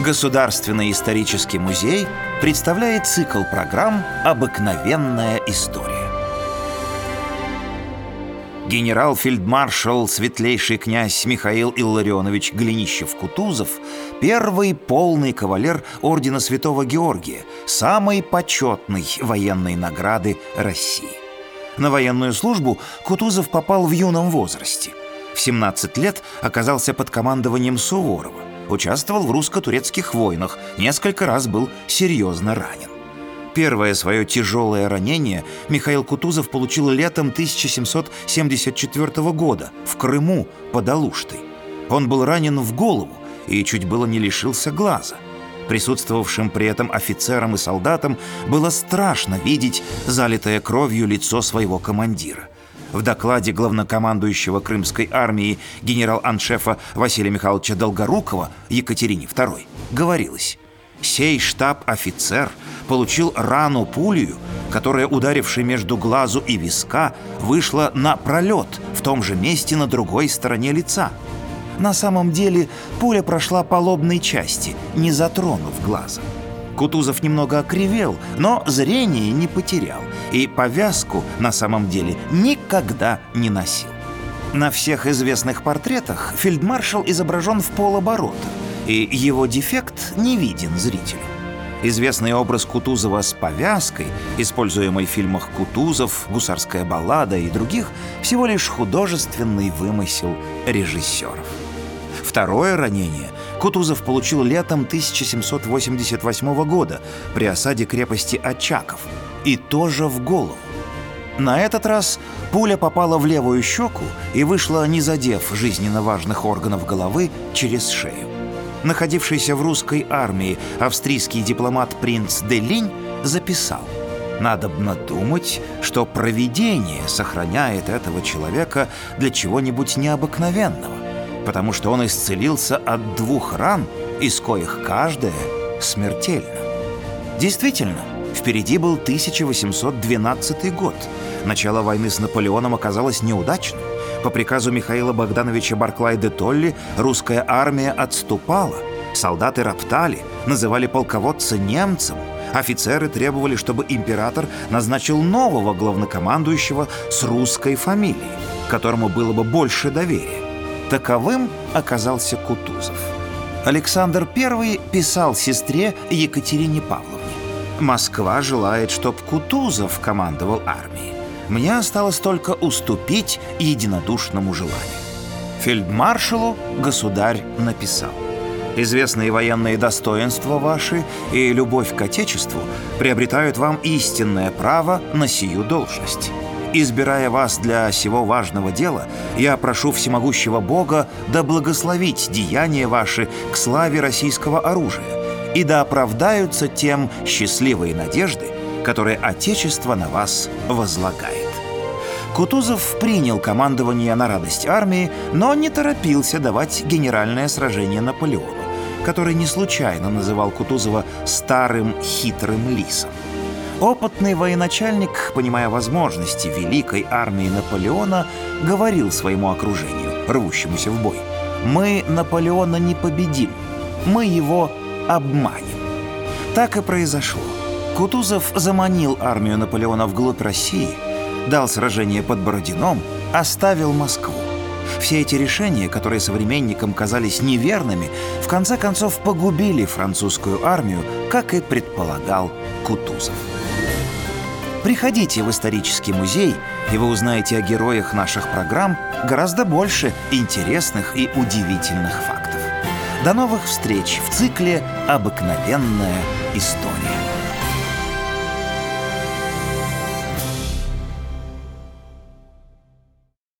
Государственный исторический музей представляет цикл программ «Обыкновенная история». Генерал-фельдмаршал светлейший князь Михаил Илларионович Глинищев-Кутузов – первый полный кавалер Ордена Святого Георгия, самой почетной военной награды России. На военную службу Кутузов попал в юном возрасте. В 17 лет оказался под командованием Суворова участвовал в русско-турецких войнах, несколько раз был серьезно ранен. Первое свое тяжелое ранение Михаил Кутузов получил летом 1774 года в Крыму под Алуштой. Он был ранен в голову и чуть было не лишился глаза. Присутствовавшим при этом офицерам и солдатам было страшно видеть залитое кровью лицо своего командира – в докладе главнокомандующего Крымской армии генерал-аншефа Василия Михайловича Долгорукова Екатерине II говорилось «Сей штаб-офицер получил рану пулю, которая, ударившая между глазу и виска, вышла на пролет в том же месте на другой стороне лица. На самом деле пуля прошла по лобной части, не затронув глаза». Кутузов немного окривел, но зрение не потерял и повязку на самом деле никогда не носил. На всех известных портретах фельдмаршал изображен в полоборота, и его дефект не виден зрителю. Известный образ Кутузова с повязкой, используемый в фильмах «Кутузов», «Гусарская баллада» и других, всего лишь художественный вымысел режиссеров. Второе ранение Кутузов получил летом 1788 года при осаде крепости Очаков, и тоже в голову. На этот раз пуля попала в левую щеку и вышла, не задев жизненно важных органов головы, через шею. Находившийся в русской армии австрийский дипломат принц Делинь записал «Надобно думать, что провидение сохраняет этого человека для чего-нибудь необыкновенного потому что он исцелился от двух ран, из коих каждая смертельна. Действительно, впереди был 1812 год. Начало войны с Наполеоном оказалось неудачным. По приказу Михаила Богдановича Барклай де Толли русская армия отступала. Солдаты роптали, называли полководца немцем. Офицеры требовали, чтобы император назначил нового главнокомандующего с русской фамилией, которому было бы больше доверия. Таковым оказался Кутузов. Александр I писал сестре Екатерине Павловне. «Москва желает, чтоб Кутузов командовал армией. Мне осталось только уступить единодушному желанию». Фельдмаршалу государь написал. Известные военные достоинства ваши и любовь к Отечеству приобретают вам истинное право на сию должность. Избирая вас для сего важного дела, я прошу всемогущего Бога да благословить деяния ваши к славе российского оружия и да оправдаются тем счастливые надежды, которые Отечество на вас возлагает. Кутузов принял командование на радость армии, но не торопился давать генеральное сражение Наполеону, который не случайно называл Кутузова «старым хитрым лисом». Опытный военачальник, понимая возможности великой армии Наполеона, говорил своему окружению, рвущемуся в бой, «Мы Наполеона не победим, мы его обманем». Так и произошло. Кутузов заманил армию Наполеона вглубь России, дал сражение под Бородином, оставил Москву. Все эти решения, которые современникам казались неверными, в конце концов погубили французскую армию, как и предполагал Кутузов. Приходите в исторический музей, и вы узнаете о героях наших программ гораздо больше интересных и удивительных фактов. До новых встреч в цикле «Обыкновенная история».